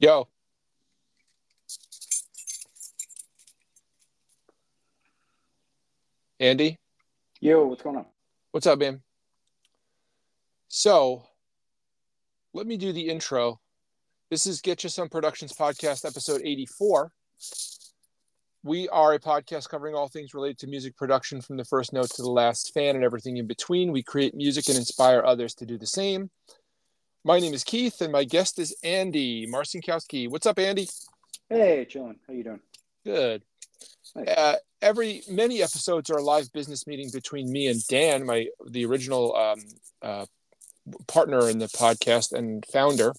Yo. Andy, Yo, what's going on? what's up, man? So, let me do the intro. This is Get You Some Productions podcast, episode 84. We are a podcast covering all things related to music production from the first note to the last fan and everything in between. We create music and inspire others to do the same. My name is Keith, and my guest is Andy Marcinkowski. What's up, Andy? Hey, chilling. How you doing? Good. Nice. Uh, every many episodes are a live business meeting between me and Dan, my the original um, uh, partner in the podcast and founder.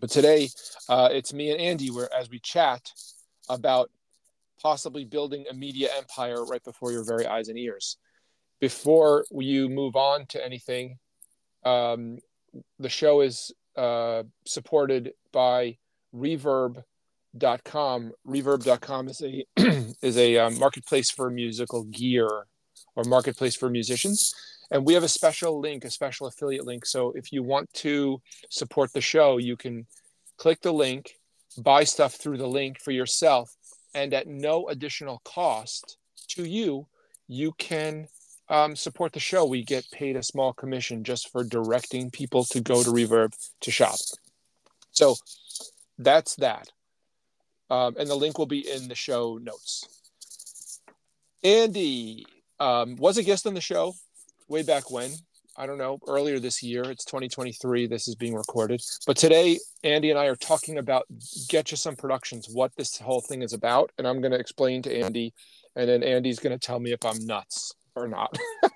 But today, uh, it's me and Andy, where as we chat about possibly building a media empire right before your very eyes and ears. Before you move on to anything, um, the show is uh, supported by Reverb reverb.com reverb.com is a is a um, marketplace for musical gear or marketplace for musicians. And we have a special link a special affiliate link. So if you want to support the show you can click the link buy stuff through the link for yourself. And at no additional cost to you you can um, support the show we get paid a small commission just for directing people to go to reverb to shop so that's that um, and the link will be in the show notes. Andy um, was a guest on the show way back when. I don't know, earlier this year. It's 2023. This is being recorded. But today, Andy and I are talking about Get You Some Productions, what this whole thing is about. And I'm going to explain to Andy, and then Andy's going to tell me if I'm nuts or not.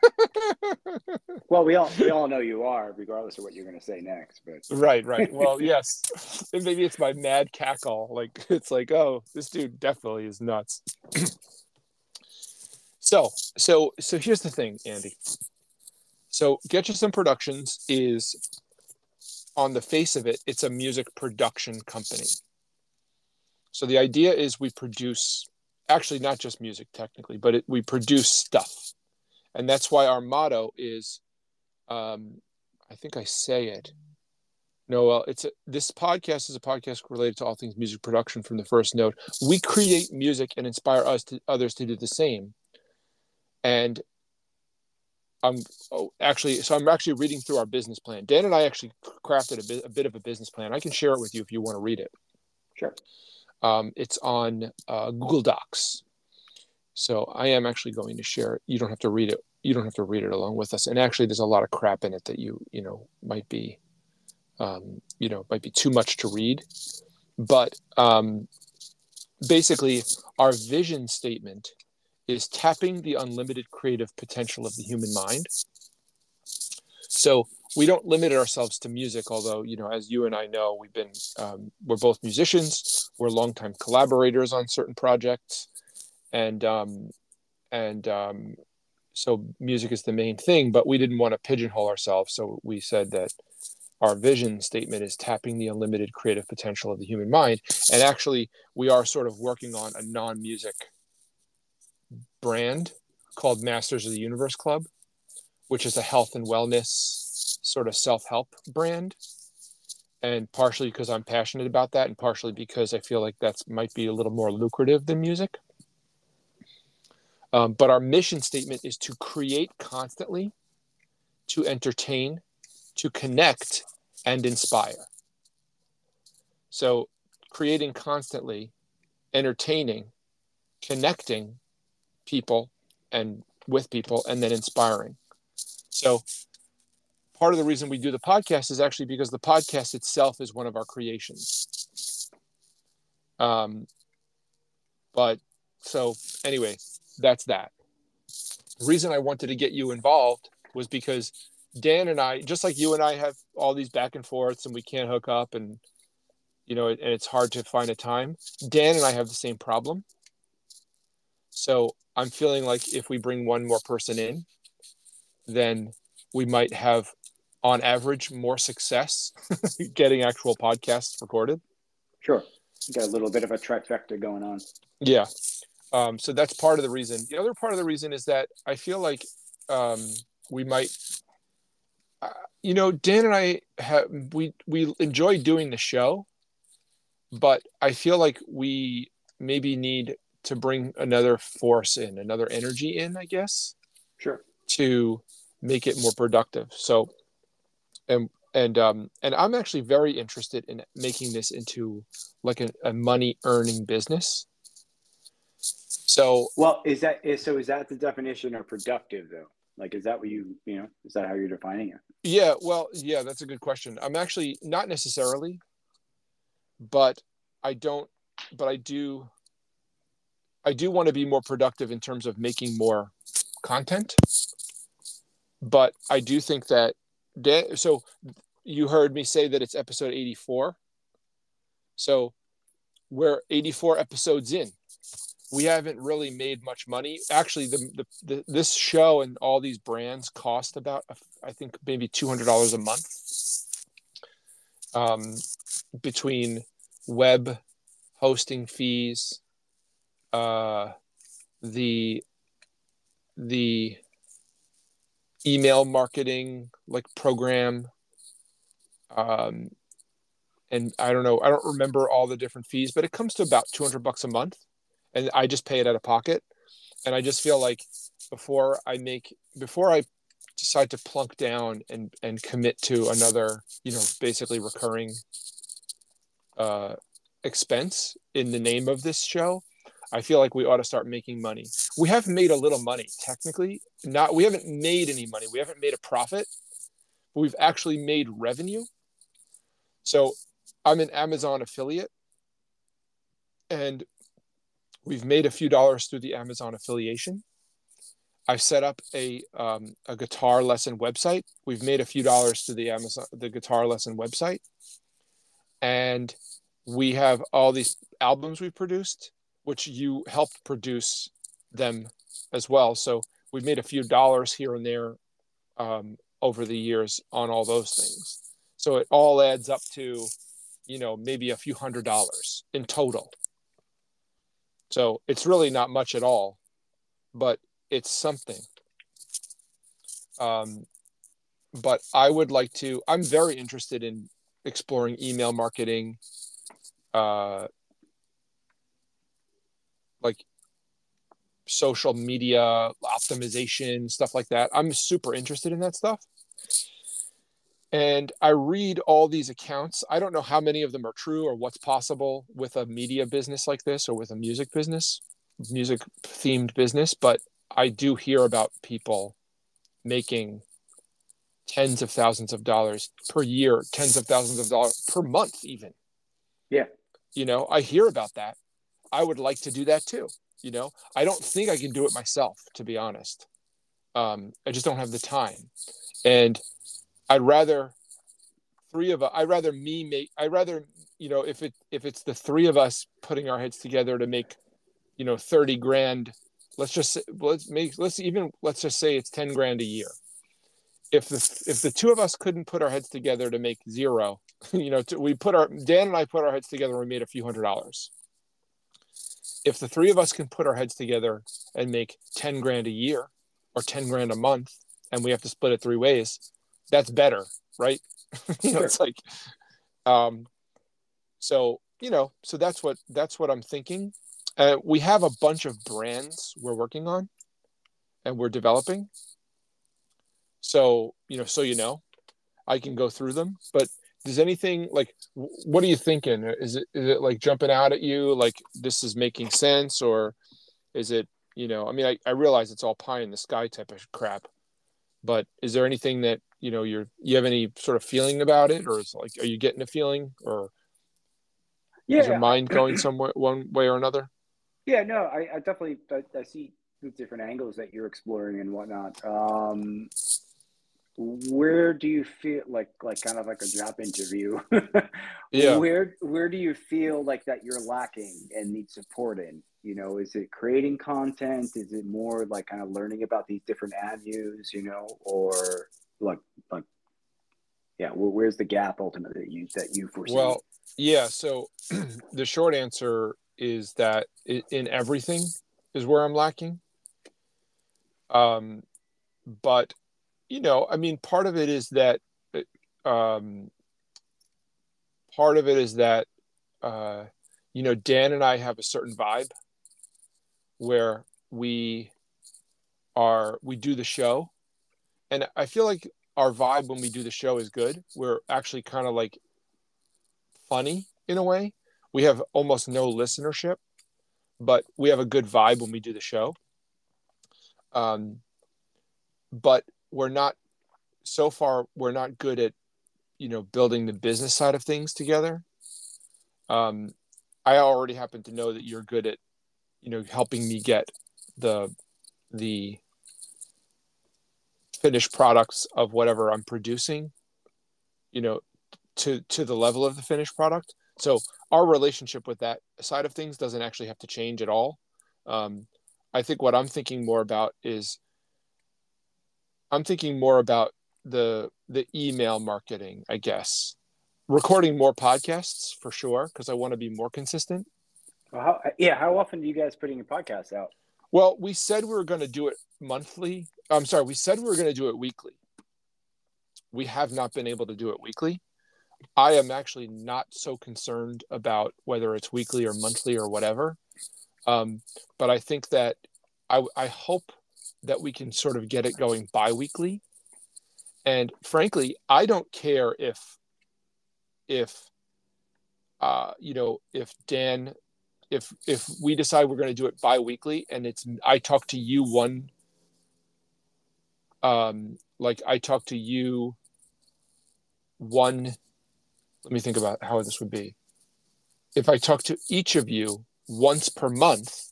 Well, we all we all know you are, regardless of what you're going to say next. But right, right. Well, yes. And maybe it's my mad cackle. Like, it's like, oh, this dude definitely is nuts. so, so, so here's the thing, Andy. So, Get You Some Productions is, on the face of it, it's a music production company. So, the idea is we produce, actually, not just music technically, but it, we produce stuff. And that's why our motto is, um, I think I say it. No, well, it's a, this podcast is a podcast related to all things music production from the first note. We create music and inspire us to others to do the same. And I'm oh, actually, so I'm actually reading through our business plan. Dan and I actually crafted a bit, a bit of a business plan. I can share it with you if you want to read it. sure. Um, it's on uh, Google Docs. So I am actually going to share. You don't have to read it. You don't have to read it along with us. And actually, there's a lot of crap in it that you you know might be, um, you know, might be too much to read. But um, basically, our vision statement is tapping the unlimited creative potential of the human mind. So we don't limit ourselves to music, although you know, as you and I know, we've been um, we're both musicians. We're longtime collaborators on certain projects and um, and um, so music is the main thing. But we didn't want to pigeonhole ourselves, so we said that our vision statement is tapping the unlimited creative potential of the human mind. And actually, we are sort of working on a non-music brand called Masters of the Universe Club, which is a health and wellness sort of self-help brand. And partially because I'm passionate about that, and partially because I feel like that's might be a little more lucrative than music. Um, but our mission statement is to create constantly, to entertain, to connect, and inspire. So, creating constantly, entertaining, connecting people and with people, and then inspiring. So, part of the reason we do the podcast is actually because the podcast itself is one of our creations. Um, but so, anyway, that's that. The reason I wanted to get you involved was because Dan and I, just like you and I, have all these back and forths, and we can't hook up, and you know, and it's hard to find a time. Dan and I have the same problem. So I'm feeling like if we bring one more person in, then we might have, on average, more success getting actual podcasts recorded. Sure. You got a little bit of a trifecta going on. Yeah. Um, so that's part of the reason. The other part of the reason is that I feel like um, we might, uh, you know, Dan and I have we we enjoy doing the show, but I feel like we maybe need to bring another force in, another energy in, I guess. Sure. To make it more productive. So, and and um and I'm actually very interested in making this into like a, a money earning business. So, well, is that is so? Is that the definition of productive though? Like, is that what you you know? Is that how you're defining it? Yeah. Well, yeah, that's a good question. I'm actually not necessarily, but I don't. But I do. I do want to be more productive in terms of making more content. But I do think that so you heard me say that it's episode 84. So we're 84 episodes in we haven't really made much money. Actually, the, the, the this show and all these brands cost about I think maybe two hundred dollars a month. Um, between web hosting fees, uh, the the email marketing like program, um, and I don't know, I don't remember all the different fees, but it comes to about two hundred bucks a month and I just pay it out of pocket. And I just feel like before I make before I decide to plunk down and and commit to another, you know, basically recurring uh, expense in the name of this show, I feel like we ought to start making money. We have made a little money technically. Not we haven't made any money. We haven't made a profit. But we've actually made revenue. So I'm an Amazon affiliate and We've made a few dollars through the Amazon affiliation. I've set up a um, a guitar lesson website. We've made a few dollars through the Amazon the guitar lesson website, and we have all these albums we produced, which you helped produce them as well. So we've made a few dollars here and there um, over the years on all those things. So it all adds up to, you know, maybe a few hundred dollars in total. So it's really not much at all, but it's something. Um, but I would like to, I'm very interested in exploring email marketing, uh, like social media optimization, stuff like that. I'm super interested in that stuff and I read all these accounts. I don't know how many of them are true or what's possible with a media business like this or with a music business, music themed business, but I do hear about people making tens of thousands of dollars per year, tens of thousands of dollars per month, even. Yeah. You know, I hear about that. I would like to do that too. You know, I don't think I can do it myself, to be honest. Um, I just don't have the time. And I'd rather three of us. I'd rather me make. I'd rather you know if it if it's the three of us putting our heads together to make you know 30 grand let's just let's make let's even let's just say it's 10 grand a year if the if the two of us couldn't put our heads together to make zero you know to, we put our dan and i put our heads together and we made a few hundred dollars if the three of us can put our heads together and make 10 grand a year or 10 grand a month and we have to split it three ways that's better, right? you know, sure. it's like, um, so you know, so that's what that's what I'm thinking. Uh, we have a bunch of brands we're working on, and we're developing. So you know, so you know, I can go through them. But does anything like what are you thinking? Is it is it like jumping out at you like this is making sense, or is it you know? I mean, I, I realize it's all pie in the sky type of crap, but is there anything that you know you're you have any sort of feeling about it or is like are you getting a feeling or yeah is your mind going somewhere one way or another? Yeah no i, I definitely I, I, see the different angles that you're exploring and whatnot. Um where do you feel like like kind of like a job interview? Yeah. Where where do you feel like that you're lacking and need support in you know is it creating content? Is it more like kind of learning about these different avenues you know or like like yeah where's the gap ultimately that you that you foresee? Well yeah so the short answer is that in everything is where i'm lacking. Um but you know i mean part of it is that um part of it is that uh, you know, Dan and I have a certain vibe where we are we do the show, and I feel like our vibe when we do the show is good. We're actually kind of like funny in a way. We have almost no listenership, but we have a good vibe when we do the show. Um, but we're not so far we're not good at you know building the business side of things together um, i already happen to know that you're good at you know helping me get the the finished products of whatever i'm producing you know to to the level of the finished product so our relationship with that side of things doesn't actually have to change at all um, i think what i'm thinking more about is i'm thinking more about the the email marketing, I guess. Recording more podcasts for sure because I want to be more consistent. Well, how, yeah, how often do you guys putting your podcast out? Well, we said we were going to do it monthly. I'm sorry, we said we were going to do it weekly. We have not been able to do it weekly. I am actually not so concerned about whether it's weekly or monthly or whatever. Um, but I think that I, I hope that we can sort of get it going bi-weekly and frankly i don't care if if uh you know if dan if if we decide we're going to do it bi-weekly and it's i talk to you one um like i talk to you one let me think about how this would be. If i talk to each of you once per month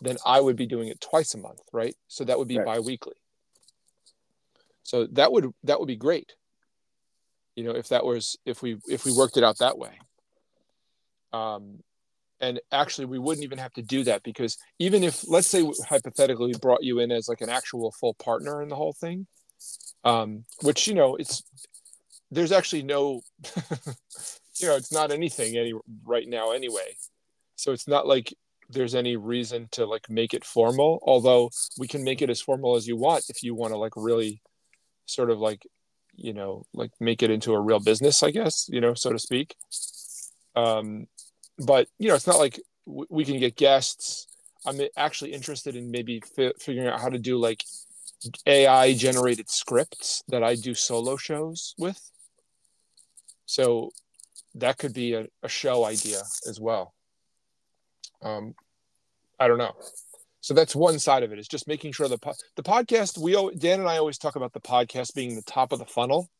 then i would be doing it twice a month right? So that would be right. bi-weekly. So that would that would be great. You know if that was if we if we worked it out that way. Um and actually we wouldn't even have to do that because even if let's say hypothetically brought you in as like an actual full partner in the whole thing um which you know it's there's actually no you know it's not anything any right now anyway. So it's not like there's any reason to like make it formal although we can make it as formal as you want if you want to like really sort of like you know like make it into a real business i guess you know so to speak. Um but you know it's not like w- we can get guests. I'm actually interested in maybe fi- figuring out how to do like ai generated scripts that i do solo shows with. So that could be a, a show idea as well. Um i don't know. So that's one side of it is just making sure the po- the podcast we Dan and I always talk about the podcast being the top of the funnel.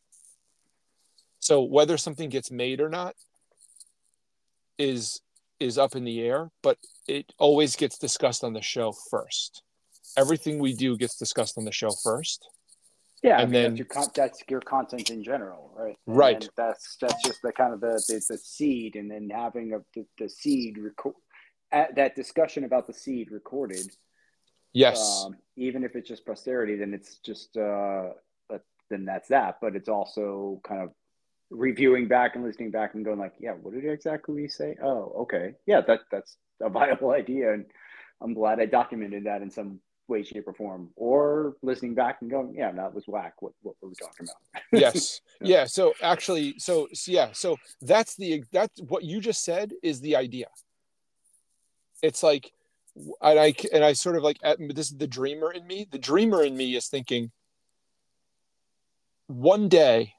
So whether something gets made or not is is up in the air, but it always gets discussed on the show first. Everything we do gets discussed on the show first. Yeah, and I mean, then that's your, con- that's your content in general, right? And right. That's that's just the kind of the the, the seed, and then having a, the, the seed record that discussion about the seed recorded. Yes. Um, even if it's just posterity, then it's just uh, then that's that. But it's also kind of reviewing back and listening back and going like, yeah, what did exactly we say? Oh, okay, yeah, that that's a viable idea, and I'm glad I documented that in some way, shape, or form. Or listening back and going, yeah, that was whack. What what were we talking about? yes, yeah. So actually, so, so yeah, so that's the that's what you just said is the idea it's like and I and I sort of like this is the dreamer in me. The dreamer in me is thinking one day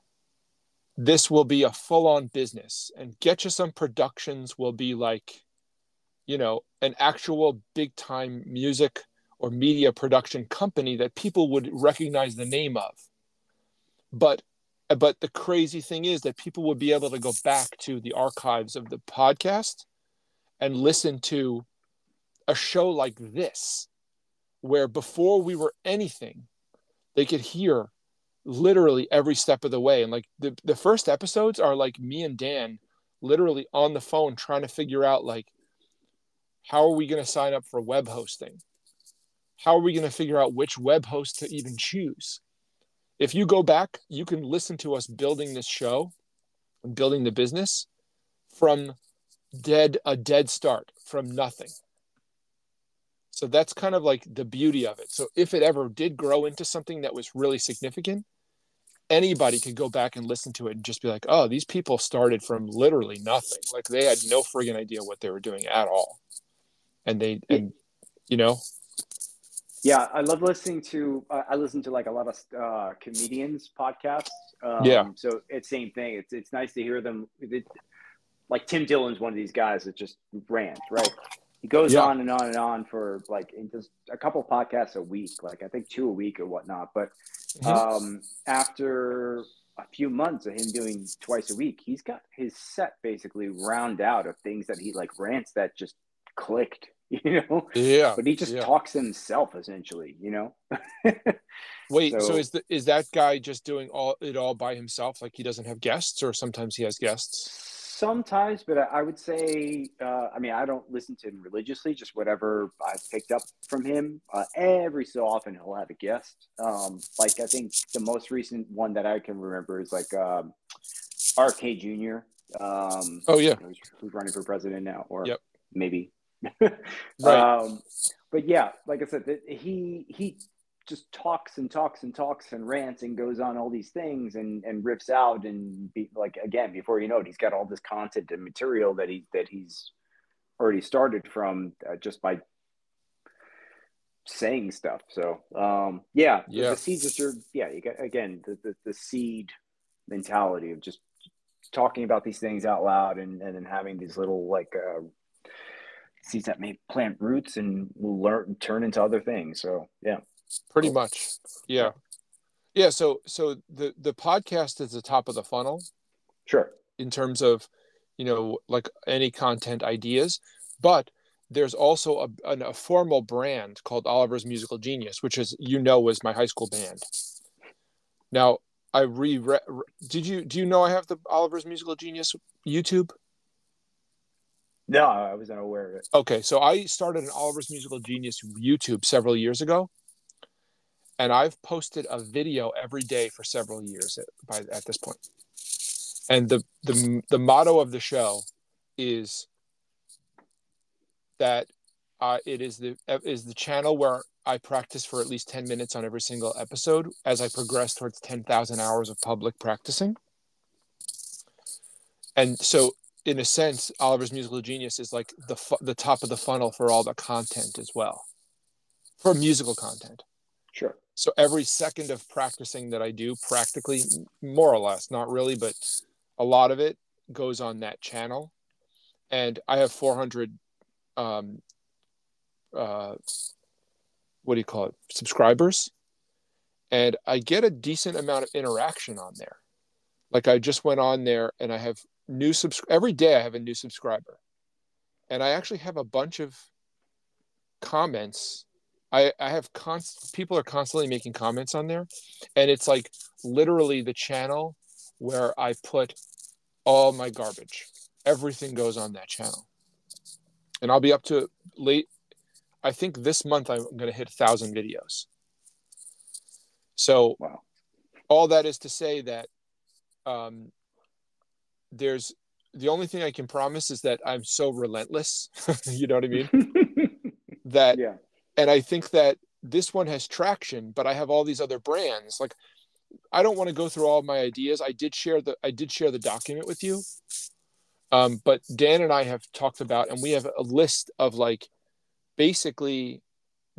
this will be a full-on business and Get You Some Productions will be like you know an actual big time music or media production company that people would recognize the name of. But but the crazy thing is that people would be able to go back to the archives of the podcast and listen to a show like this, where before we were anything, they could hear literally every step of the way. And like the, the first episodes are like me and Dan literally on the phone trying to figure out like how are we going to sign up for web hosting? How are we going to figure out which web host to even choose? If you go back, you can listen to us building this show and building the business from dead a dead start from nothing so that's kind of like the beauty of it. So if it ever did grow into something that was really significant, anybody could go back and listen to it and just be like, oh, these people started from literally nothing. Like they had no friggin' idea what they were doing at all. And they, and you know, yeah, I love listening to. Uh, I listen to like a lot of uh, comedians podcasts. Um, Yeah. So it's same thing. It's it's nice to hear them. It, like Tim Dillon's one of these guys that just rants, right? He goes Yeah. on and on and on for like in just a couple podcasts a week, like I think two a week or whatnot. But Mhm. um, after a few months of him doing twice a week, he's got his set basically round out of things that he like rants that just clicked, you know. yeah. But he just yeah. talks himself essentially, you know. Wait, so, so- is the, is that guy just doing all it all by himself? Like he doesn't have guests, or sometimes he has guests? Sometimes, but I I would say, uh, I mean, I don't listen to him religiously, just whatever I've picked up from him. Uh, every so often, he'll have a guest. Um, like, I think the most recent one that I can remember is like um, RK Jr., um, Oh yeah, who's, who's running for president now, or Yep. maybe. Right. um, but yeah, like I said, he he just talks and talks and talks and rants and goes on all these things and and rips out and be like again before you know it, he's got all this content and material that he that he's already started from uh, just by saying stuff. So um, yeah, the- Yeah. the seeds are. Yeah, you got again the, the the seed mentality of just talking about these things out loud and and then having these little like uh, seeds that may plant roots and will learn turn into other things. So yeah, pretty much. Yeah, yeah. So so the the podcast is the top of the funnel sure. in terms of you know like any content ideas, but there's also a, an, a formal brand called Oliver's Musical Genius, which is you know was my high school band. Now I re did you do you know I have the Oliver's Musical Genius YouTube? No, I was unaware of it. Okay, so I started an Oliver's Musical Genius YouTube several years ago, and I've posted a video every day for several years at, by, at this point. And the, the the motto of the show is that uh, it is the is the channel where I practice for at least ten minutes on every single episode as I progress towards ten thousand hours of public practicing. And so in a sense, Oliver's Musical Genius is like the fu- the top of the funnel for all the content as well, for musical content. Sure. So every second of practicing that I do, practically, more or less, not really, but a lot of it goes on that channel, and I have 400, um, uh, what do you call it, subscribers, and I get a decent amount of interaction on there. Like I just went on there, and I have new subs every day. I have a new subscriber, and I actually have a bunch of comments I, I have const people are constantly making comments on there and it's like literally the channel where I put all my garbage. Everything goes on that channel. And I'll be up to late I think this month I'm going to hit a thousand videos. So Wow. all that is to say that um, there's the only thing I can promise is that I'm so relentless. you know what I mean? That yeah. And I think that this one has traction, but I have all these other brands. Like I don't want to go through all my ideas. I did share the I did share the document with you. Um, but Dan and I have talked about, and we have a list of like basically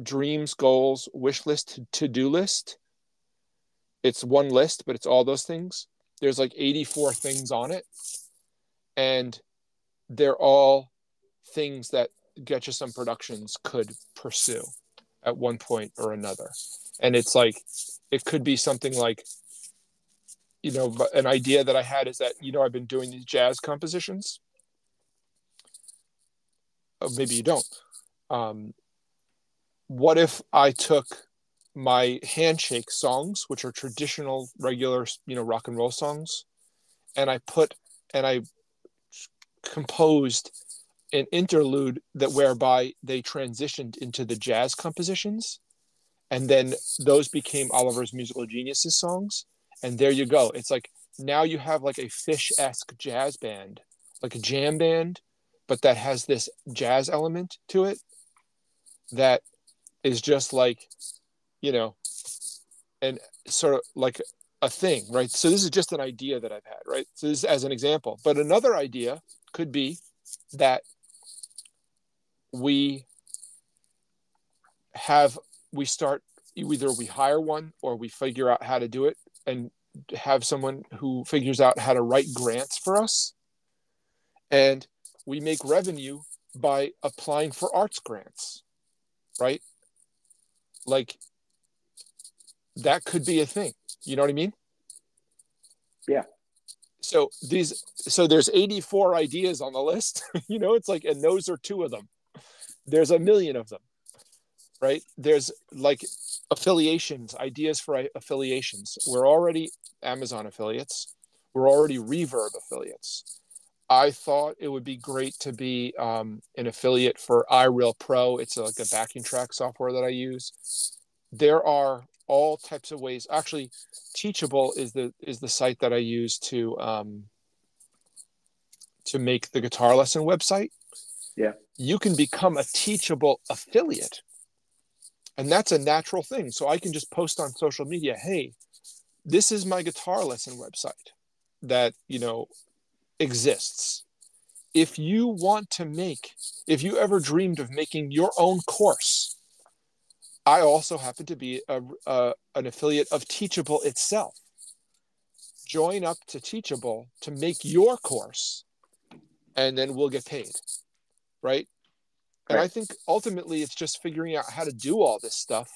dreams, goals, wish list, to do list. It's one list, but it's all those things. There's like 84 things on it, and they're all things that Get You Some Productions could pursue at one point or another. And it's like, it could be something like, you know, an idea that I had is that, you know, I've been doing these jazz compositions. Oh, maybe you don't. Um, what if I took my handshake songs, which are traditional, regular, you know, rock and roll songs, and I put and I composed an interlude that whereby they transitioned into the jazz compositions and then those became oliver's musical geniuses songs and there you go it's like now you have like a Phish-esque jazz band like a jam band but that has this jazz element to it that is just like you know and sort of like a thing, right? So this is just an idea that I've had, right? So this is as an example. But another idea could be that we have we start either we hire one or we figure out how to do it and have someone who figures out how to write grants for us. And we make revenue by applying for arts grants right? Like that could be a thing. You know what i mean? Yeah. So these so there's 84 ideas on the list you know it's like and those are two of them there's a million of them right? There's like affiliations ideas for affiliations. We're already amazon affiliates. We're already reverb affiliates. I thought it would be great to be um, an affiliate for ireal pro. It's like a backing track software that i use. There are all types of ways. Actually teachable is the is the site that i use to um, to make the guitar lesson website. Yeah you can become a teachable affiliate. And that's a natural thing. So i can just post on social media hey this is my guitar lesson website that you know exists. If you want to make if you ever dreamed of making your own course i also happen to be a, a, an affiliate of teachable itself. Join up to teachable to make your course and then we'll get paid right and right. I think ultimately it's just figuring out how to do all this stuff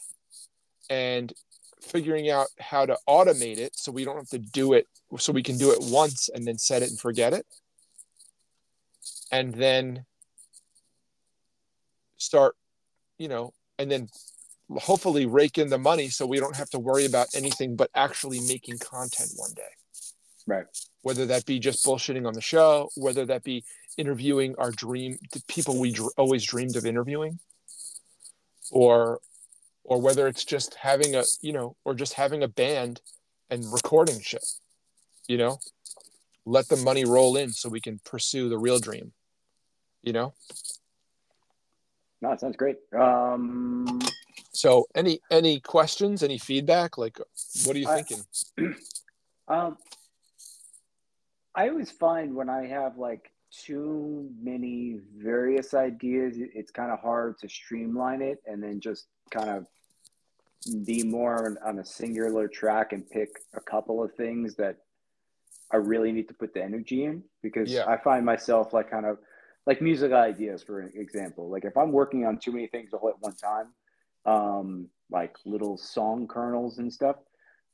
and figuring out how to automate it so we don't have to do it so we can do it once and then set it and forget it. And then start, you know, and then hopefully rake in the money so we don't have to worry about anything but actually making content one day. Right. Whether that be just bullshitting on the show, whether that be interviewing our dream the people we dr- always dreamed of interviewing or or whether it's just having a you know or just having a band and recording shit you know? Let the money roll in so we can pursue the real dream you know? No it sounds great. Um so any any questions any feedback? Like what are you thinking? Um i always find when i have like too many various ideas, it's kind of hard to streamline it and then just kind of be more on a singular track and pick a couple of things that I really need to put the energy in because yeah. I find myself like kind of like music ideas, for example. Like if I'm working on too many things all at one time, um, like little song kernels and stuff,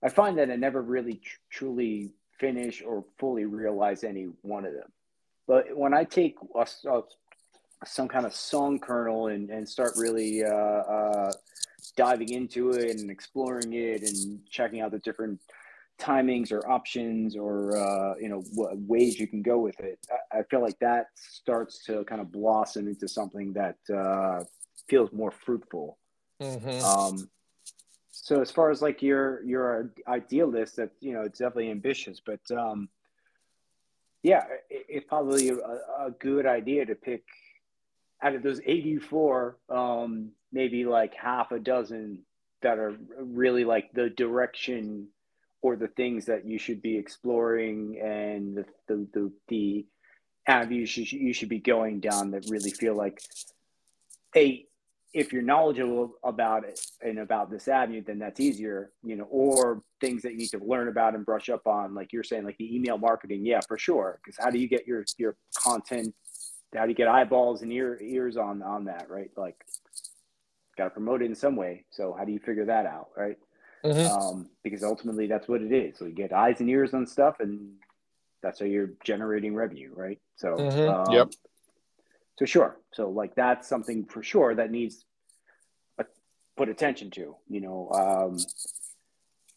I find that I never really tr- truly finish or fully realize any one of them. But when I take a, a, some kind of song kernel and, and start really uh, uh, diving into it and exploring it and checking out the different timings or options or uh, you know ways you can go with it, I, I, feel like that starts to kind of blossom into something that uh, feels more fruitful. Mm-hmm. Um, so as far as like your your ideal list, that you know it's definitely ambitious, but um, yeah, it's probably a, a, good idea to pick out of those 84, um, maybe like half a dozen that are really like the direction or the things that you should be exploring and the, the, the, the avenues you should, you should be going down that really feel like, hey, if you're knowledgeable about it and about this avenue, then that's easier, you know, or things that you need to learn about and brush up on, like you're saying, like the email marketing. Yeah, for sure. Because how do you get your your content? How do you get eyeballs and ear, ears on on that, right? Like, got to promote it in some way. So how do you figure that out, right? Mm-hmm. Um, because ultimately that's what it is. So you get eyes and ears on stuff, and that's how you're generating revenue, right? So mm-hmm. um, yep. So sure. So like that's something for sure that needs put attention to. You know, um,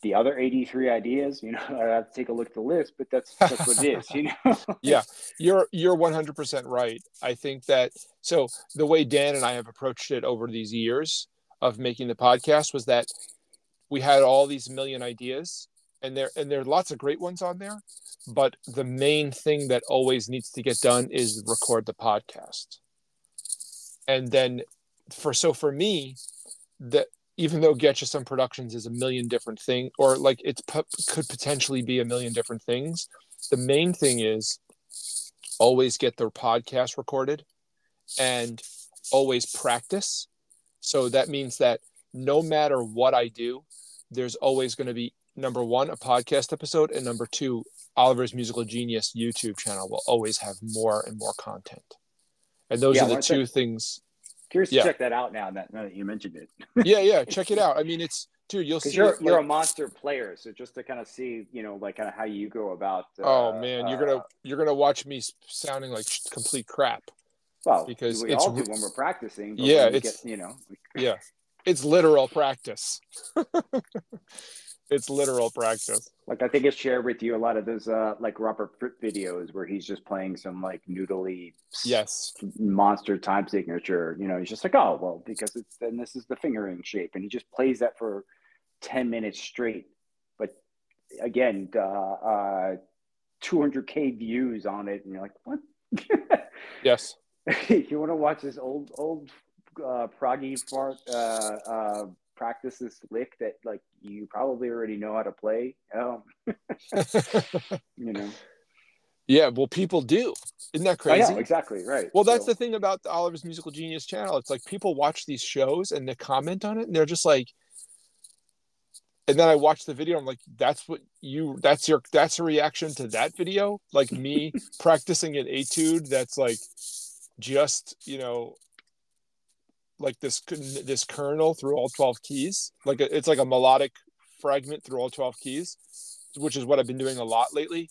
the other 83 ideas, you know, I have to take a look at the list, but that's that's what it is, you know. yeah. You're you're 100% right. I think that so the way Dan and I have approached it over these years of making the podcast was that we had all these million ideas and there and there are lots of great ones on there but the main thing that always needs to get done is record the podcast and then for so for me that even though Get You Some Productions is a million different thing or like it p- could potentially be a million different things, the main thing is always get their podcast recorded and always practice. So that means that no matter what I do, there's always going to be number one, a podcast episode, and number two, Oliver's Musical Genius YouTube channel will always have more and more content. And those yeah, are the two things. Curious yeah. to check that out now that, now that you mentioned it. yeah, yeah, check it out. I mean, it's dude, you'll see. You're, you're a monster player, so just to kind of see, you know, like kind of how you go about. Uh, oh man, you're gonna uh, you're gonna watch me sounding like complete crap. Well, because we all do when we're practicing. yeah, it's get, you know. yeah, it's literal practice. it's literal practice. Like I think it's shared with you a lot of those uh like Robert Fripp videos where he's just playing some like noodly yes monster time signature. You know, he's just like, oh well, because it's then this is the fingering shape, and he just plays that for ten minutes straight. But again, uh, uh 200k views on it, and you're like, what? yes. you want to watch this old old uh, proggy fart uh, uh, practice this lick that like you probably already know how to play. Um, you know. Yeah, well, people do. Isn't that crazy? Know, exactly right. Well, that's so. the thing about the Oliver's Musical Genius channel. It's like people watch these shows and they comment on it, and they're just like, and then I watch the video. I'm like, that's what you. That's your. That's a reaction to that video. Like me practicing an etude. That's like just you know like this this kernel through all 12 keys. Like a, it's like a melodic fragment through all 12 keys which is what i've been doing a lot lately.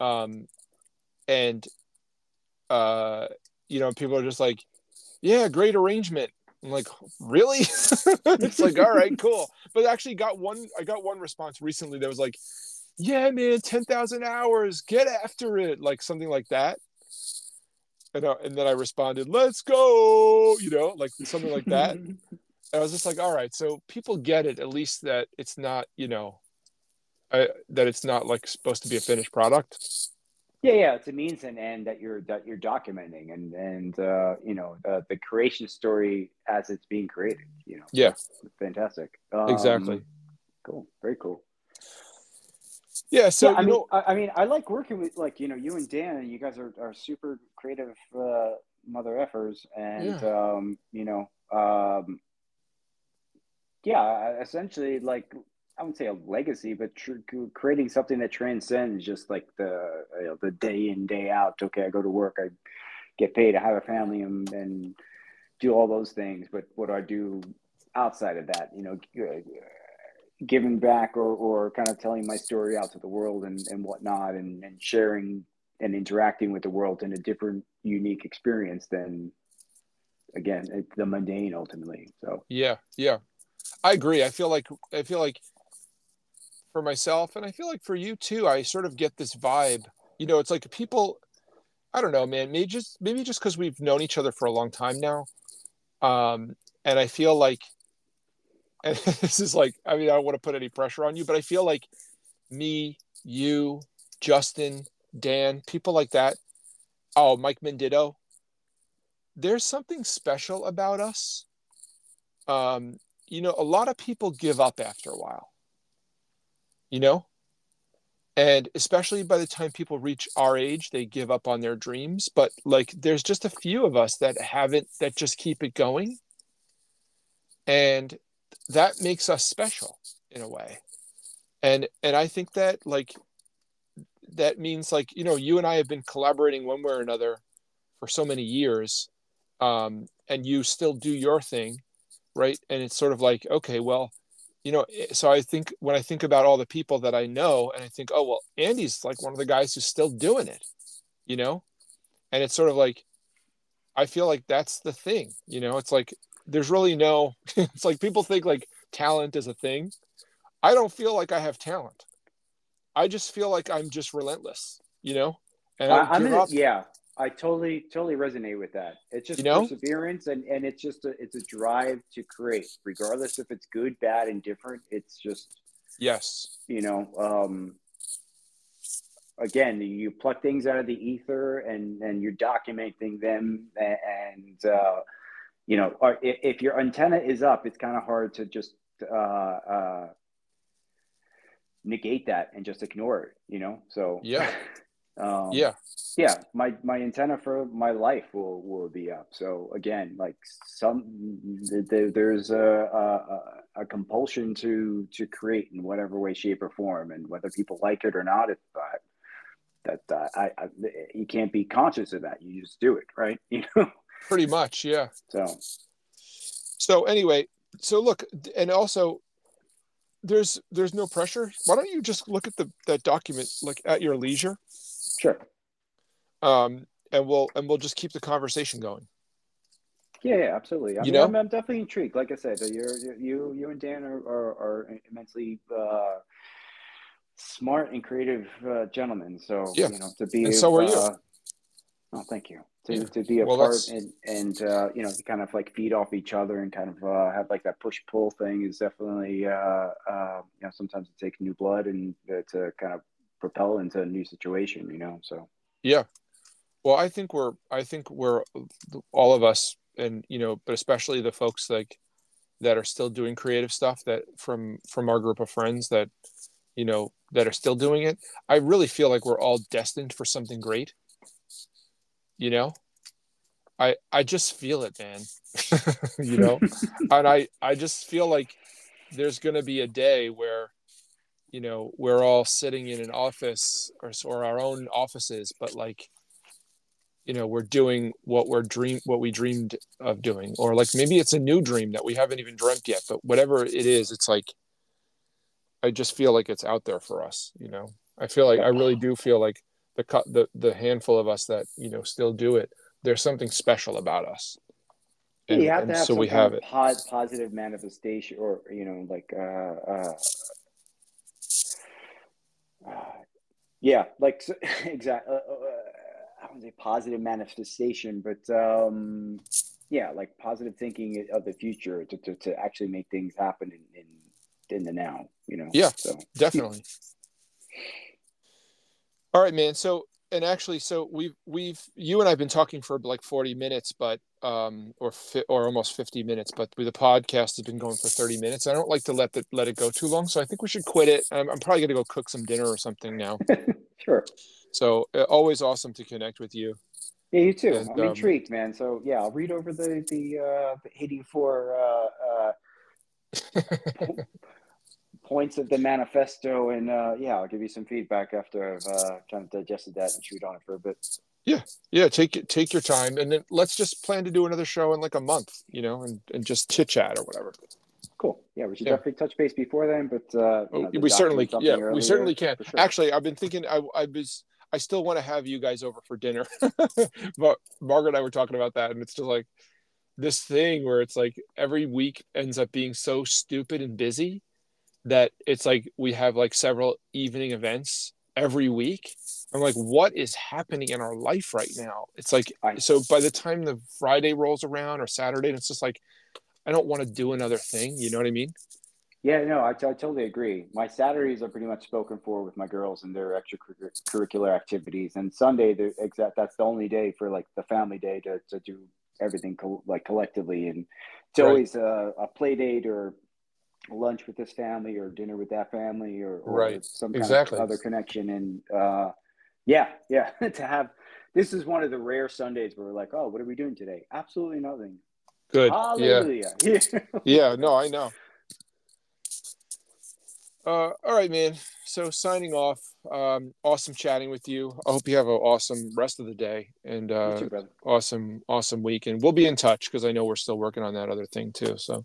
Um and uh you know people are just like yeah great arrangement. I'm like really? It's like all right cool. But actually got one i got one response recently that was like yeah man 10,000 hours get after it. Like something like that and, uh, and then I responded, "Let's go," you know, like something like that. and I was just like, "All right, so people get it at least that it's not, you know, I, that it's not like supposed to be a finished product." Yeah, yeah, it's a means and end that you're that you're documenting, and and uh, you know the, the creation story as it's being created. You know, yeah, fantastic. Um, exactly. Cool. Very cool. Yeah, so yeah, I mean, know, I, I, mean, I like working with like you know you and Dan. You guys are, are super creative uh, mother effers, and yeah. um, you know, um, yeah, essentially like I wouldn't say a legacy, but tr- creating something that transcends just like the you know, the day in day out. Okay, I go to work, I get paid, I have a family, and, and do all those things. But what do I do outside of that? You know, giving back or, or kind of telling my story out to the world and, and whatnot and, and sharing and interacting with the world in a different unique experience than again the mundane ultimately. So yeah yeah. I agree. I feel like i feel like for myself and i feel like for you too i sort of get this vibe. You know it's like people i don't know man maybe just maybe just because we've known each other for a long time now um and i feel like and this is like i mean i don't want to put any pressure on you but i feel like me you justin dan people like that. Oh mike mendito there's something special about us. Um you know a lot of people give up after a while you know? And especially by the time people reach our age they give up on their dreams. But like there's just a few of us that haven't that just keep it going. And that makes us special in a way. And and i think that like that means like you know you and i have been collaborating one way or another for so many years um and you still do your thing right? And it's sort of like okay well you know eh, so i think when i think about all the people that i know and i think oh well andy's like one of the guys who's still doing it you know? And it's sort of like i feel like that's the thing you know? It's like there's really no it's like people think like talent is a thing. I don't feel like i have talent. I just feel like i'm just relentless you know? And I, am in, yeah i totally totally resonate with that. It's just you know? perseverance and and it's just a it's a drive to create. Regardless if it's good bad and different it's just yes. you know um again you pluck things out of the ether and and you're documenting them and uh you know, or if, if your antenna is up, it's kind of hard to just uh, uh, negate that and just ignore it. You know, so Yeah. um, Yeah. yeah my my antenna for my life will will be up so again like some there, there's a, a a compulsion to to create in whatever way shape or form and whether people like it or not it uh, that uh, I, I you can't be conscious of that you just do it right you know Pretty much. Yeah. so So anyway, so look, and also there's there's no pressure. Why don't you just look at the that document like at your leisure? sure Um and we'll and we'll just keep the conversation going. yeah, yeah absolutely I You mean, know? I'm, I'm definitely intrigued like i said you're, you're you you and dan are are, are immensely uh smart and creative uh, gentlemen so Yeah. you know to be And so are you. uh, oh thank you to, to be a Well, part that's- and and uh, you know to kind of like feed off each other and kind of uh, have like that push pull thing is definitely uh, uh, you know sometimes it takes new blood and uh, to kind of propel into a new situation you know so Yeah. Well, I think we're I think we're all of us and you know, but especially the folks like that are still doing creative stuff that from from our group of friends that you know that are still doing it. I really feel like we're all destined for something great. You know? I I just feel it, man. you know? and I I just feel like there's going to be a day where you know we're all sitting in an office or, or our own offices but like you know we're doing what we're dream what we dreamed of doing or like maybe it's a new dream that we haven't even dreamt yet but whatever it is it's like i just feel like it's out there for us you know i feel like i really do feel like the the the handful of us that you know still do it there's something special about us. And, you have to have so we have it. po- positive manifestation or you know like uh, uh, uh, yeah like so, exactly uh, uh, i wouldn't say positive manifestation but um yeah like positive thinking of the future to, to, to actually make things happen in, in in the now you know Yeah. so. definitely all right man. So and actually so we've we've you and i've been talking for like 40 minutes but um or fi- or almost 50 minutes but the podcast has been going for 30 minutes. I don't like to let the let it go too long so i think we should quit it. I'm, I'm probably going to go cook some dinner or something now. Sure. So uh, always awesome to connect with you. Yeah you too. And, i'm um, intrigued man. So yeah i'll read over the the uh the 84 uh uh points of the manifesto and uh yeah i'll give you some feedback after i've uh kind of digested that and chewed on it for a bit yeah yeah. take it take your time and then let's just plan to do another show in like a month you know and, and just chit chat or whatever cool yeah we should Yeah. definitely touch base before then but uh Oh, know, the we certainly yeah something we certainly can sure. actually i've been thinking i i was i still want to have you guys over for dinner but margaret and i were talking about that and it's just like this thing where it's like every week ends up being so stupid and busy that it's like we have like several evening events every week i'm like what is happening in our life right now it's like so by the time the friday rolls around or saturday it's just like i don't want to do another thing you know what i mean Yeah, no, I, I totally agree. My Saturdays are pretty much spoken for with my girls and their extracurricular activities, and Sunday, the exact that's the only day for like the family day to, to do everything co- like collectively, and it's Right. always a, a play date or lunch with this family or dinner with that family or, or Right. some kind Exactly. of other connection, and uh, yeah, yeah, to have this is one of the rare Sundays where we're like, oh, what are we doing today? Absolutely nothing. good yeah Hallelujah. Yeah. yeah no i know uh all right man so signing off um awesome chatting with you i hope you have an awesome rest of the day and uh too, awesome awesome week and we'll be in touch because i know we're still working on that other thing too so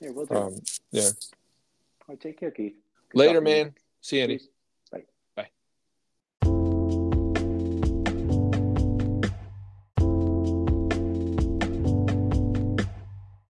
Yeah, we'll do. um All right, take care, Keith. Good later talking to you. man see you Andy.